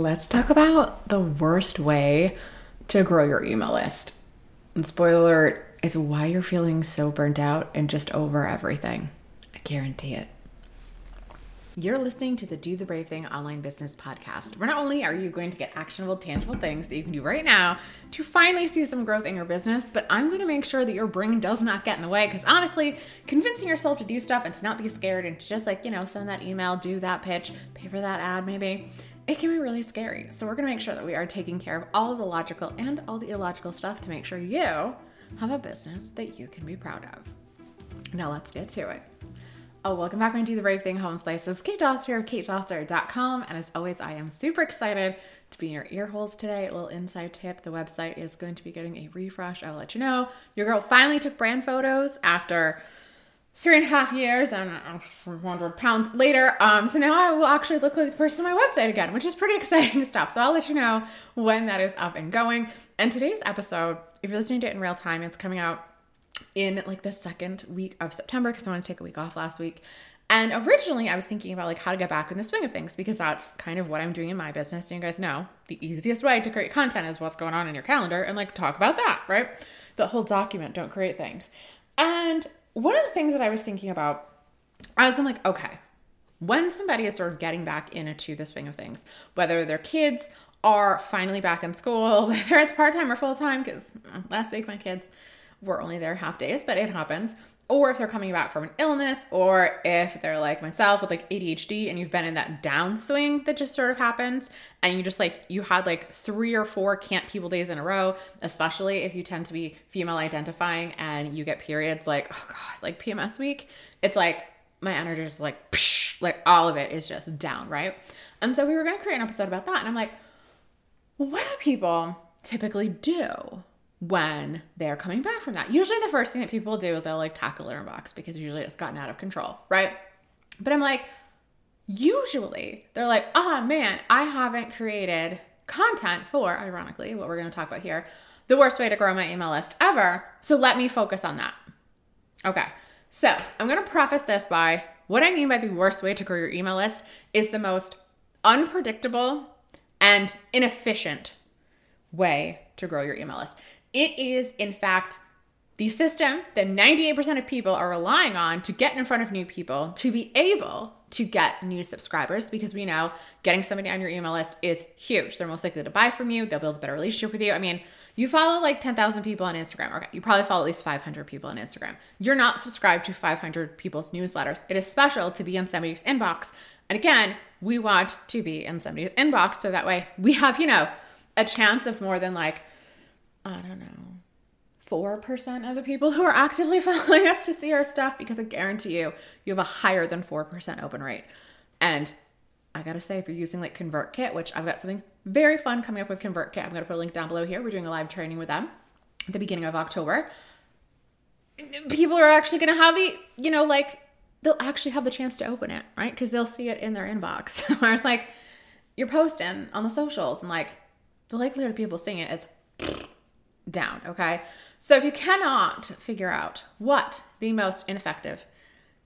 let's talk about the worst way to grow your email list. And spoiler alert, it's why you're feeling so burnt out and just over everything. I guarantee it. You're listening to the Do the Brave Thing online business podcast, where not only are you going to get actionable, tangible things that you can do right now to finally see some growth in your business, but I'm going to make sure that your brain does not get in the way. Because honestly, convincing yourself to do stuff and to not be scared and to just like, you know, send that email, do that pitch, pay for that ad maybe, it can be really scary. So we're going to make sure that we are taking care of all of the logical and all the illogical stuff to make sure you have a business that you can be proud of. Now let's get to it. Oh, welcome back, my Do the Brave Thing Home Slices. Kate Doster of katedoster.com. And as always, I am super excited to be in your ear holes today. A little inside tip the website is going to be getting a refresh. I will let you know. Your girl finally took brand photos after three and a half years and 400 pounds later. Um, so now I will actually look like the person on my website again, which is pretty exciting stuff. So I'll let you know when that is up and going. And today's episode, if you're listening to it in real time, it's coming out in like the second week of September because I want to take a week off last week. And originally, I was thinking about like how to get back in the swing of things because that's kind of what I'm doing in my business. And you guys know the easiest way to create content is what's going on in your calendar and like talk about that, right? The whole document, don't create things. And one of the things that I was thinking about, as I'm like, okay, when somebody is sort of getting back into the swing of things, whether their kids are finally back in school, whether it's part time or full time, because mm, last week my kids we're only there half days, but it happens. Or if they're coming back from an illness, or if they're like myself with like ADHD and you've been in that downswing that just sort of happens, and you just like, you had like three or four can't people days in a row, especially if you tend to be female identifying and you get periods like, oh God, like PMS week, it's like my energy is like, psh, like all of it is just down, right? And so we were gonna create an episode about that. And I'm like, what do people typically do when they're coming back from that. Usually the first thing that people do is they'll like tackle their inbox because usually it's gotten out of control, right? But I'm like, usually they're like, oh man, I haven't created content for, ironically, what we're to talk about here, the worst way to grow my email list ever. So let me focus on that. Okay. So I'm to preface this by what I mean by the worst way to grow your email list is the most unpredictable and inefficient way to grow your email list. It is, in fact, the system that 98% of people are relying on to get in front of new people to be able to get new subscribers because we know getting somebody on your email list is huge. They're most likely to buy from you, they'll build a better relationship with you. I mean, you follow like 10,000 people on Instagram. Okay, you probably follow at least 500 people on Instagram. You're not subscribed to 500 people's newsletters. It is special to be in somebody's inbox. And again, we want to be in somebody's inbox so that way we have, you know, a chance of more than like I don't know, 4% of the people who are actively following us to see our stuff because I guarantee you, you have a higher than 4% open rate. And I gotta say, if you're using like ConvertKit, which I've got something very fun coming up with ConvertKit, I'm gonna put a link down below here. We're doing a live training with them at the beginning of October. People are actually gonna have the, you know, like they'll actually have the chance to open it, right? Because they'll see it in their inbox. Where it's like you're posting on the socials and like the likelihood of people seeing it is down, okay? So if you cannot figure out what the most ineffective,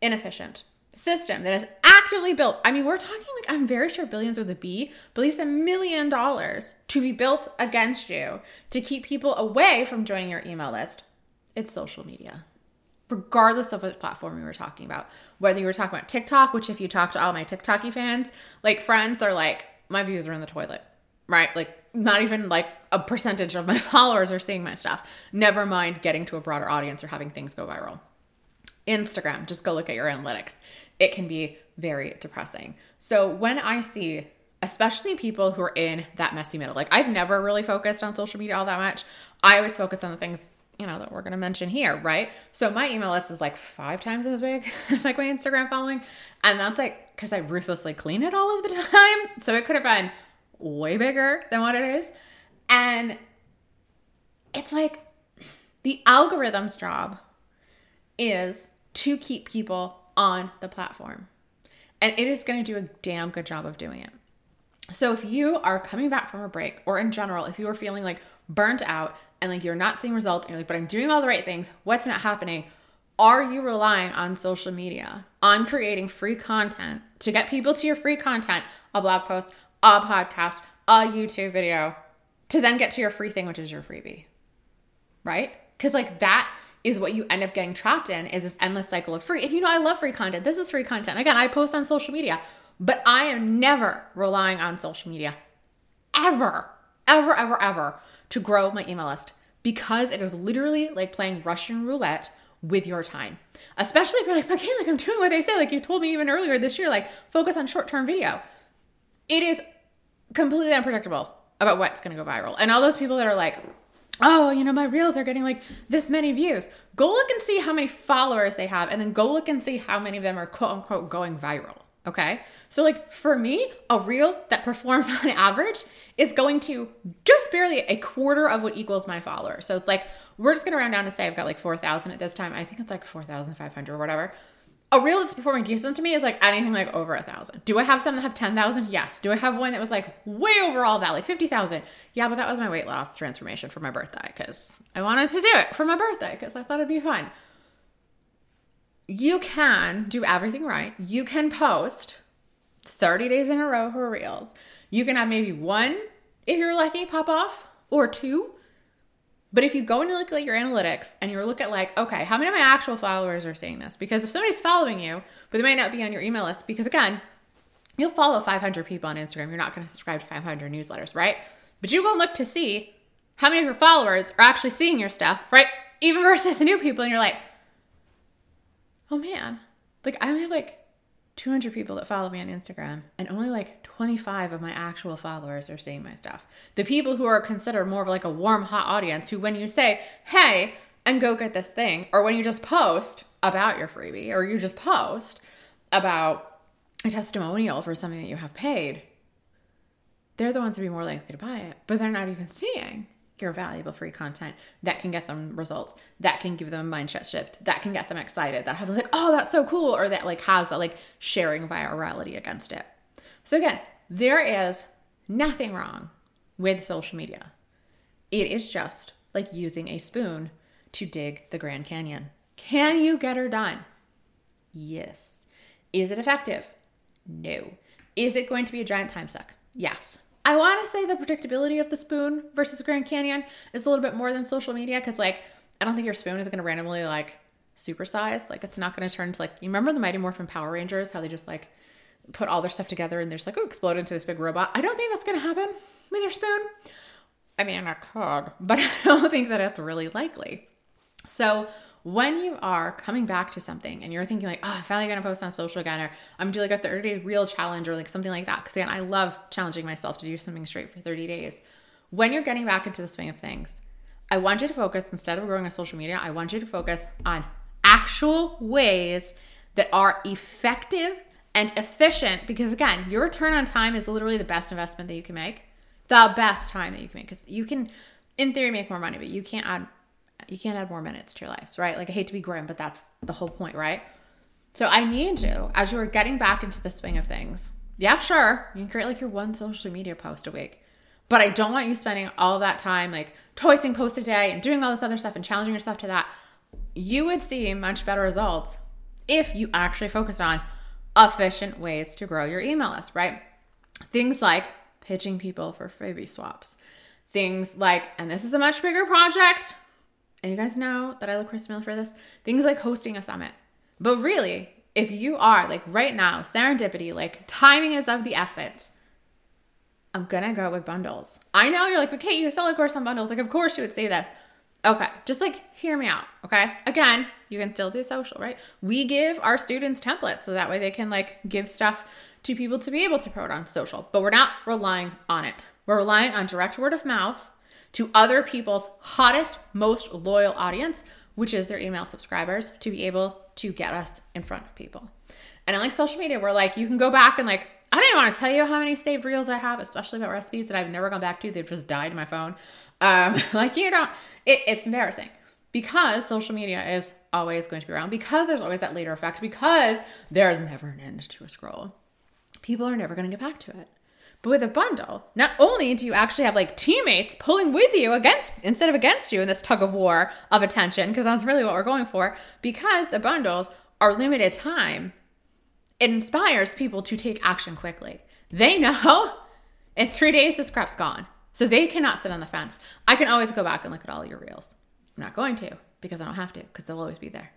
inefficient system that is actively built, I mean, we're talking like, I'm very sure billions with a B, but at least a million dollars to be built against you to keep people away from joining your email list, it's social media. Regardless of what platform we were talking about, whether you were talking about TikTok, which if you talk to all my TikToky fans, like friends, they're like, my views are in the toilet, right? Like not even like a percentage of my followers are seeing my stuff. Never mind getting to a broader audience or having things go viral. Instagram, just go look at your analytics. It can be very depressing. So when I see, especially people who are in that messy middle, like I've never really focused on social media all that much. I always focus on the things, you know, that we're going to mention here, right? So my email list is like five times as big as like my Instagram following. And that's like because I ruthlessly clean it all of the time. So it could have been way bigger than what it is. And it's like the algorithm's job is to keep people on the platform. And it is going to do a damn good job of doing it. So if you are coming back from a break, or in general, if you are feeling like burnt out and like you're not seeing results, and you're like, but I'm doing all the right things, what's not happening? Are you relying on social media, on creating free content to get people to your free content, a blog post, a podcast, a YouTube video to then get to your free thing, which is your freebie. Right? Because like that is what you end up getting trapped in is this endless cycle of free. And you know, I love free content. This is free content. Again, I post on social media, but I am never relying on social media ever, ever, ever, ever to grow my email list because it is literally like playing Russian roulette with your time. Especially if you're like, okay, like I'm doing what they say. Like you told me even earlier this year, like focus on short term video. It is completely unpredictable about what's going to go viral. And all those people that are like, oh, you know, my reels are getting like this many views. Go look and see how many followers they have, and then go look and see how many of them are quote unquote going viral. Okay. So, like for me, a reel that performs on average is going to just barely a quarter of what equals my followers. So, it's like we're just gonna round down to say I've got like 4,000 at this time. I think it's like 4,500 or whatever a reel that's performing decent to me is like anything like over a thousand. Do I have some that have 10,000? Yes. Do I have one that was like way over all that, like 50,000? Yeah, but that was my weight loss transformation for my birthday because I wanted to do it for my birthday because I thought it'd be fun. You can do everything right. You can post 30 days in a row for reels. You can have maybe one, if you're lucky, pop off, or two but if you go and look at your analytics and you look at like, okay, how many of my actual followers are seeing this? Because if somebody's following you, but they might not be on your email list, because again, you'll follow 500 people on Instagram. You're not going to subscribe to 500 newsletters, right? But you go and look to see how many of your followers are actually seeing your stuff, right? Even versus new people, and you're like, oh man, like I only have like 200 people that follow me on Instagram, and only like 25 of my actual followers are seeing my stuff. The people who are considered more of like a warm, hot audience, who when you say, hey, and go get this thing, or when you just post about your freebie, or you just post about a testimonial for something that you have paid, they're the ones to be more likely to buy it, but they're not even seeing your valuable free content that can get them results, that can give them a mindset shift, that can get them excited, that have like, oh, that's so cool, or that like has a like sharing virality against it. So, again, there is nothing wrong with social media. It is just like using a spoon to dig the Grand Canyon. Can you get her done? Yes. Is it effective? No. Is it going to be a giant time suck? Yes. I want to say the predictability of the spoon versus Grand Canyon is a little bit more than social media because, like, I don't think your spoon is going to randomly like supersize. Like, it's not going to turn to like you remember the Mighty Morphin Power Rangers, how they just like put all their stuff together and they're just like, oh, explode into this big robot. I don't think that's going to happen with your spoon. I mean, I could, but I don't think that it's really likely. So, when you are coming back to something and you're thinking like, oh, I'm finally gonna post on social again, or I'm doing like a 30 day real challenge or like something like that. Because again, I love challenging myself to do something straight for 30 days. When you're getting back into the swing of things, I want you to focus instead of growing on social media, I want you to focus on actual ways that are effective and efficient because again, your return on time is literally the best investment that you can make. The best time that you can make because you can, in theory, make more money, but you can't add you can't add more minutes to your lives, right? Like I hate to be grim, but that's the whole point, right? So I need you as you are getting back into the swing of things. Yeah, sure, you can create like your one social media post a week, but I don't want you spending all that time like twisting post a day and doing all this other stuff and challenging yourself to that. You would see much better results if you actually focused on efficient ways to grow your email list, right? Things like pitching people for freebie swaps. Things like, and this is a much bigger project, and you guys know that I look Chris Miller for this, things like hosting a summit. But really, if you are like right now, serendipity, like timing is of the essence. I'm gonna go with bundles. I know you're like, okay, you sell a course on bundles. Like, of course you would say this. Okay, just like hear me out. Okay, again, you can still do social, right? We give our students templates so that way they can like give stuff to people to be able to promote on social, but we're not relying on it. We're relying on direct word of mouth to other people's hottest, most loyal audience, which is their email subscribers, to be able to get us in front of people. And in like social media, we're like, you can go back and like, I don't even want to tell you how many saved reels I have, especially about recipes that I've never gone back to. They've just died in my phone. Um, like, you don't, it, it's embarrassing because social media is always going to be around, because there's always that later effect, because there's never an end to a scroll. People are never going to get back to it. But with a bundle, not only do you actually have like teammates pulling with you against instead of against you in this tug of war of attention, because that's really what we're going for, because the bundles are limited time, it inspires people to take action quickly. They know In three days, this crap's gone. So they cannot sit on the fence. I can always go back and look at all your reels. I'm not going to because I don't have to because they'll always be there.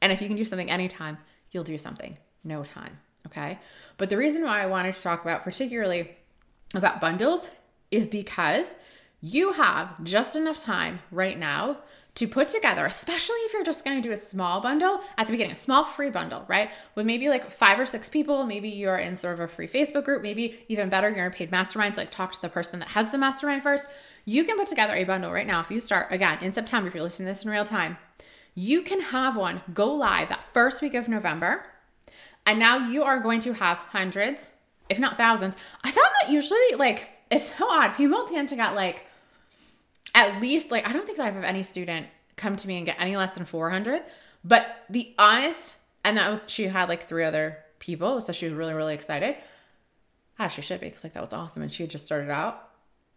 And if you can do something anytime, you'll do something no time. Okay. But the reason why I wanted to talk about, particularly about bundles, is because you have just enough time right now to put together, especially if you're just going to do a small bundle at the beginning, a small free bundle, right? With maybe like five or six people. Maybe you're in sort of a free Facebook group. Maybe even better, you're in paid masterminds, like talk to the person that heads the mastermind first. You can put together a bundle right now. If you start again in September, if you're listening to this in real time, you can have one go live that first week of November. And now you are going to have hundreds, if not thousands. I found that usually, like, it's so odd. People tend to get like, at least like I don't think I have any student come to me and get any less than 400. But the honest, and that was she had like three other people, so she was really really excited. Ah, she should be because like that was awesome, and she had just started out.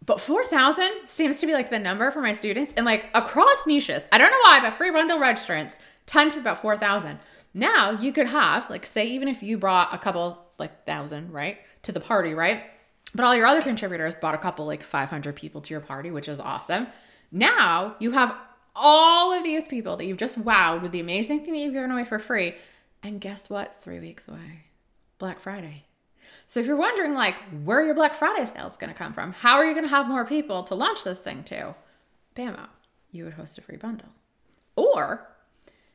But 4,000 seems to be like the number for my students and like across niches. I don't know why, but free bundle registrants tend to be about 4,000. Now you could have, like, say, even if you brought a couple, like, thousand, right, to the party, right? But all your other contributors bought a couple, like 500 people to your party, which is awesome. Now you have all of these people that you've just wowed with the amazing thing that you've given away for free. And guess what? It's three weeks away Black Friday. So if you're wondering, like, where your Black Friday sale is going to come from, how are you going to have more people to launch this thing to? Bamo, you would host a free bundle. Or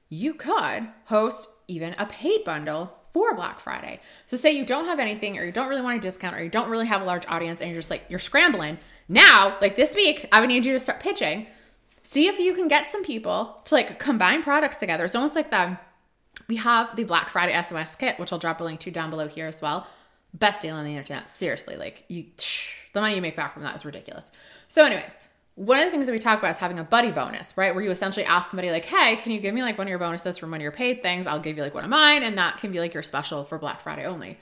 you could host even a paid bundle for Black Friday. So say you don't have anything or you don't really want a discount or you don't really have a large audience and you're just like you're scrambling. Now, like this week, I would need you to start pitching. See if you can get some people to like combine products together. It's almost like the we have the Black Friday SOS kit, which I'll drop a link to down below here as well. Best deal on the internet. Seriously, like you the money you make back from that is ridiculous. So anyways, one of the things that we talk about is having a buddy bonus, right? Where you essentially ask somebody like, "Hey, can you give me like one of your bonuses from one of your paid things? I'll give you like one of mine, and that can be like your special for Black Friday only."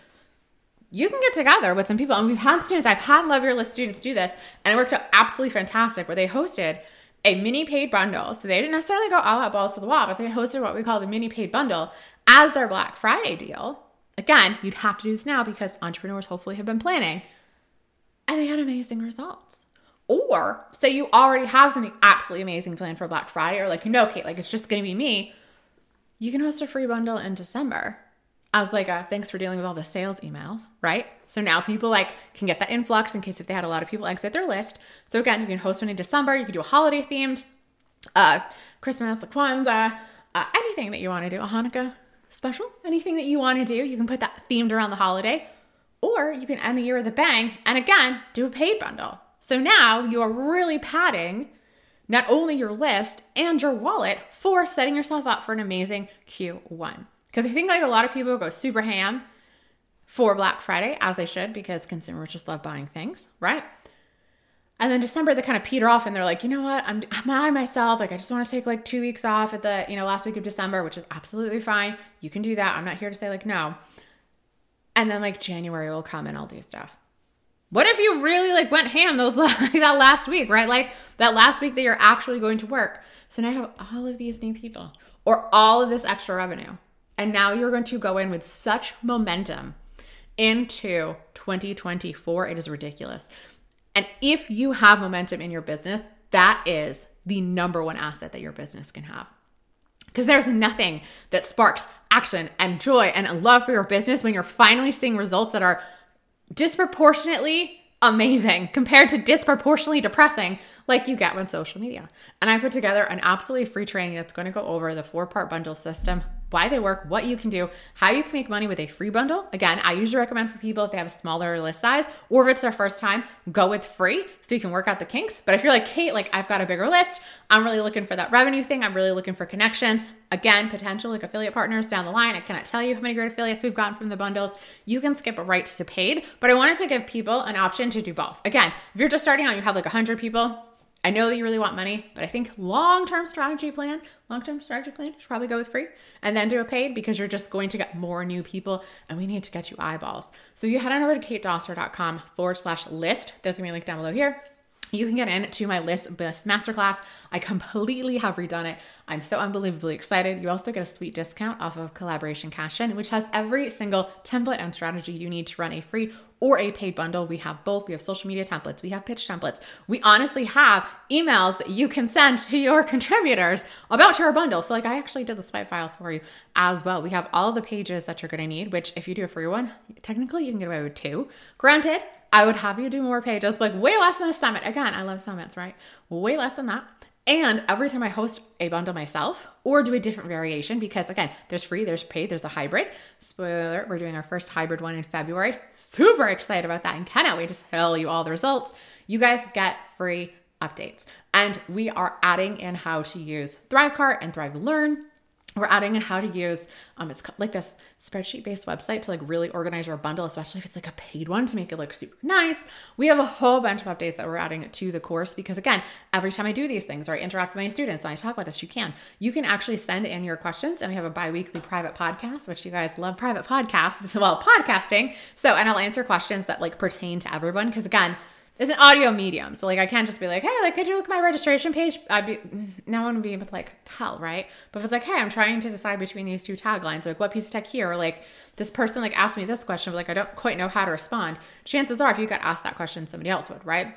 You can get together with some people, and we've had students. I've had Love Your List students do this, and it worked out absolutely fantastic. Where they hosted a mini paid bundle, so they didn't necessarily go all out balls to the wall, but they hosted what we call the mini paid bundle as their Black Friday deal. Again, you'd have to do this now because entrepreneurs hopefully have been planning, and they had amazing results. Or say you already have something absolutely amazing planned for Black Friday, or like, know, Kate, like it's just gonna be me. You can host a free bundle in December as like a thanks for dealing with all the sales emails, right? So now people like can get that influx in case if they had a lot of people exit their list. So again, you can host one in December. You can do a holiday themed, uh, Christmas, Kwanzaa, uh, anything that you want to do, a Hanukkah special, anything that you want to do. You can put that themed around the holiday, or you can end the year with a bang and again do a paid bundle. So now you're really padding not only your list and your wallet for setting yourself up for an amazing Q1. Because I think like a lot of people go super ham for Black Friday, as they should, because consumers just love buying things, right? And then December they kind of peter off and they're like, you know what, I'm I'm I myself, like I just want to take like two weeks off at the, you know, last week of December, which is absolutely fine. You can do that. I'm not here to say like no. And then like January will come and I'll do stuff. What if you really like went ham those like that last week, right? Like that last week that you're actually going to work. So now you have all of these new people or all of this extra revenue. And now you're going to go in with such momentum into 2024. It is ridiculous. And if you have momentum in your business, that is the number one asset that your business can have. Because there's nothing that sparks action and joy and love for your business when you're finally seeing results that are disproportionately amazing compared to disproportionately depressing like you get with social media. And I put together an absolutely free training that's going to go over the four part bundle system why they work, what you can do, how you can make money with a free bundle. Again, I usually recommend for people if they have a smaller list size or if it's their first time, go with free so you can work out the kinks. But if you're like, Kate, like I've got a bigger list, I'm really looking for that revenue thing, I'm really looking for connections. Again, potential like affiliate partners down the line. I cannot tell you how many great affiliates we've gotten from the bundles. You can skip right to paid, but I wanted to give people an option to do both. Again, if you're just starting out, you have like 100 people, I know that you really want money, but I think long term strategy plan, long term strategy plan, should probably go with free and then do a paid because you're just going to get more new people and we need to get you eyeballs. So you head on over to katedoster.com forward slash list. There's gonna be a link down below here. You can get into my List Blitz masterclass. I completely have redone it. I'm so unbelievably excited. You also get a sweet discount off of Collaboration Cash In, which has every single template and strategy you need to run a free or a paid bundle. We have both. We have social media templates, we have pitch templates. We honestly have emails that you can send to your contributors about your bundle. So, like, I actually did the swipe files for you as well. We have all the pages that you're going to need, which, if you do a free one, technically you can get away with two. Granted, I would have you do more pages, like way less than a summit. Again, I love summits, right? Way less than that. And every time I host a bundle myself or do a different variation, because again, there's free, there's paid, there's a hybrid. Spoiler alert, we're doing our first hybrid one in February. Super excited about that and cannot wait to tell you all the results. You guys get free updates. And we are adding in how to use Thrivecart and Thrive Learn we're adding in how to use um it's like this spreadsheet based website to like really organize your bundle especially if it's like a paid one to make it look super nice. We have a whole bunch of updates that we're adding to the course because again every time i do these things or i interact with my students and i talk about this you can. You can actually send in your questions and we have a bi-weekly private podcast which you guys love private podcasts as well podcasting. So and i'll answer questions that like pertain to everyone because again it's an audio medium. So like I can't just be like, hey, like could you look at my registration page? I'd be mm, no one would be able to like tell, right? But if it's like, hey, I'm trying to decide between these two taglines, like what piece of tech here, or like this person like asked me this question, but like I don't quite know how to respond. Chances are if you got asked that question, somebody else would, right?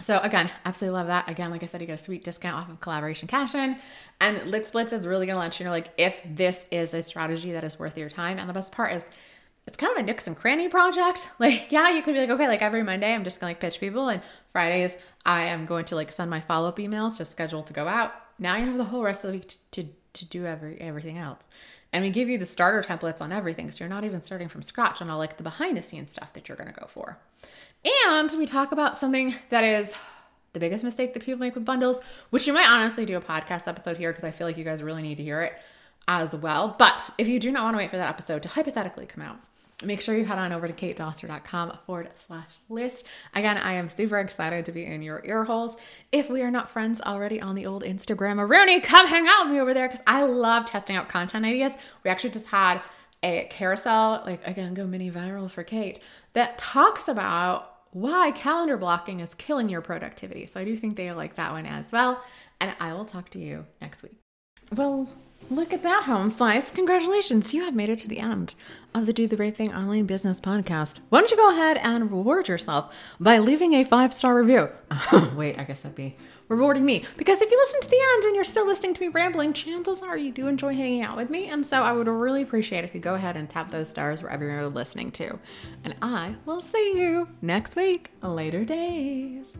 So again, absolutely love that. Again, like I said, you get a sweet discount off of collaboration cash in. And List Blitz is really gonna let you know like if this is a strategy that is worth your time. And the best part is it's kind of a Nix and cranny project. Like, yeah, you could be like, okay, like every Monday I'm just gonna like pitch people, and Fridays I am going to like send my follow up emails to schedule to go out. Now you have the whole rest of the week to, to, to do every everything else. And we give you the starter templates on everything, so you're not even starting from scratch on all like the behind the scenes stuff that you're gonna go for. And we talk about something that is the biggest mistake that people make with bundles, which you might honestly do a podcast episode here because I feel like you guys really need to hear it as well. But if you do not want to wait for that episode to hypothetically come out, make sure you head on over to katedoster.com forward slash list. Again, I am super excited to be in your ear holes. If we are not friends already on the old Instagram, Rooney, come hang out with me over there because I love testing out content ideas. We actually just had a carousel, like again, go mini viral for Kate, that talks about why calendar blocking is killing your productivity. So I do think they like that one as well. And I will talk to you next week. Well, Look at that, home slice. Congratulations, you have made it to the end of the Do the Brave Thing Online Business Podcast. Why don't you go ahead and reward yourself by leaving a five star review? wait, I guess that'd be rewarding me. Because if you listen to the end and you're still listening to me rambling, chances are you do enjoy hanging out with me. And so I would really appreciate if you go ahead and tap those stars wherever you're listening to. And I will see you next week. Later days.